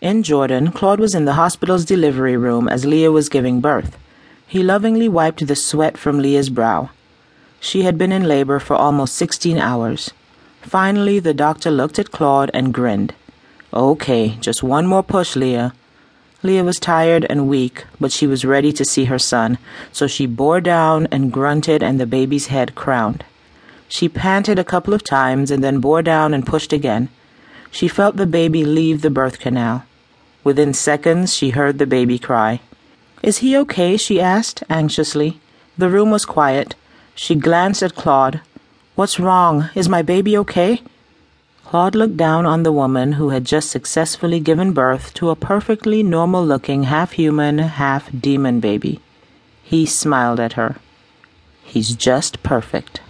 In Jordan, Claude was in the hospital's delivery room as Leah was giving birth. He lovingly wiped the sweat from Leah's brow. She had been in labor for almost 16 hours. Finally, the doctor looked at Claude and grinned. Okay, just one more push, Leah. Leah was tired and weak, but she was ready to see her son, so she bore down and grunted, and the baby's head crowned. She panted a couple of times and then bore down and pushed again. She felt the baby leave the birth canal. Within seconds, she heard the baby cry. Is he okay? she asked anxiously. The room was quiet. She glanced at Claude. What's wrong? Is my baby okay? Claude looked down on the woman who had just successfully given birth to a perfectly normal looking half human, half demon baby. He smiled at her. He's just perfect.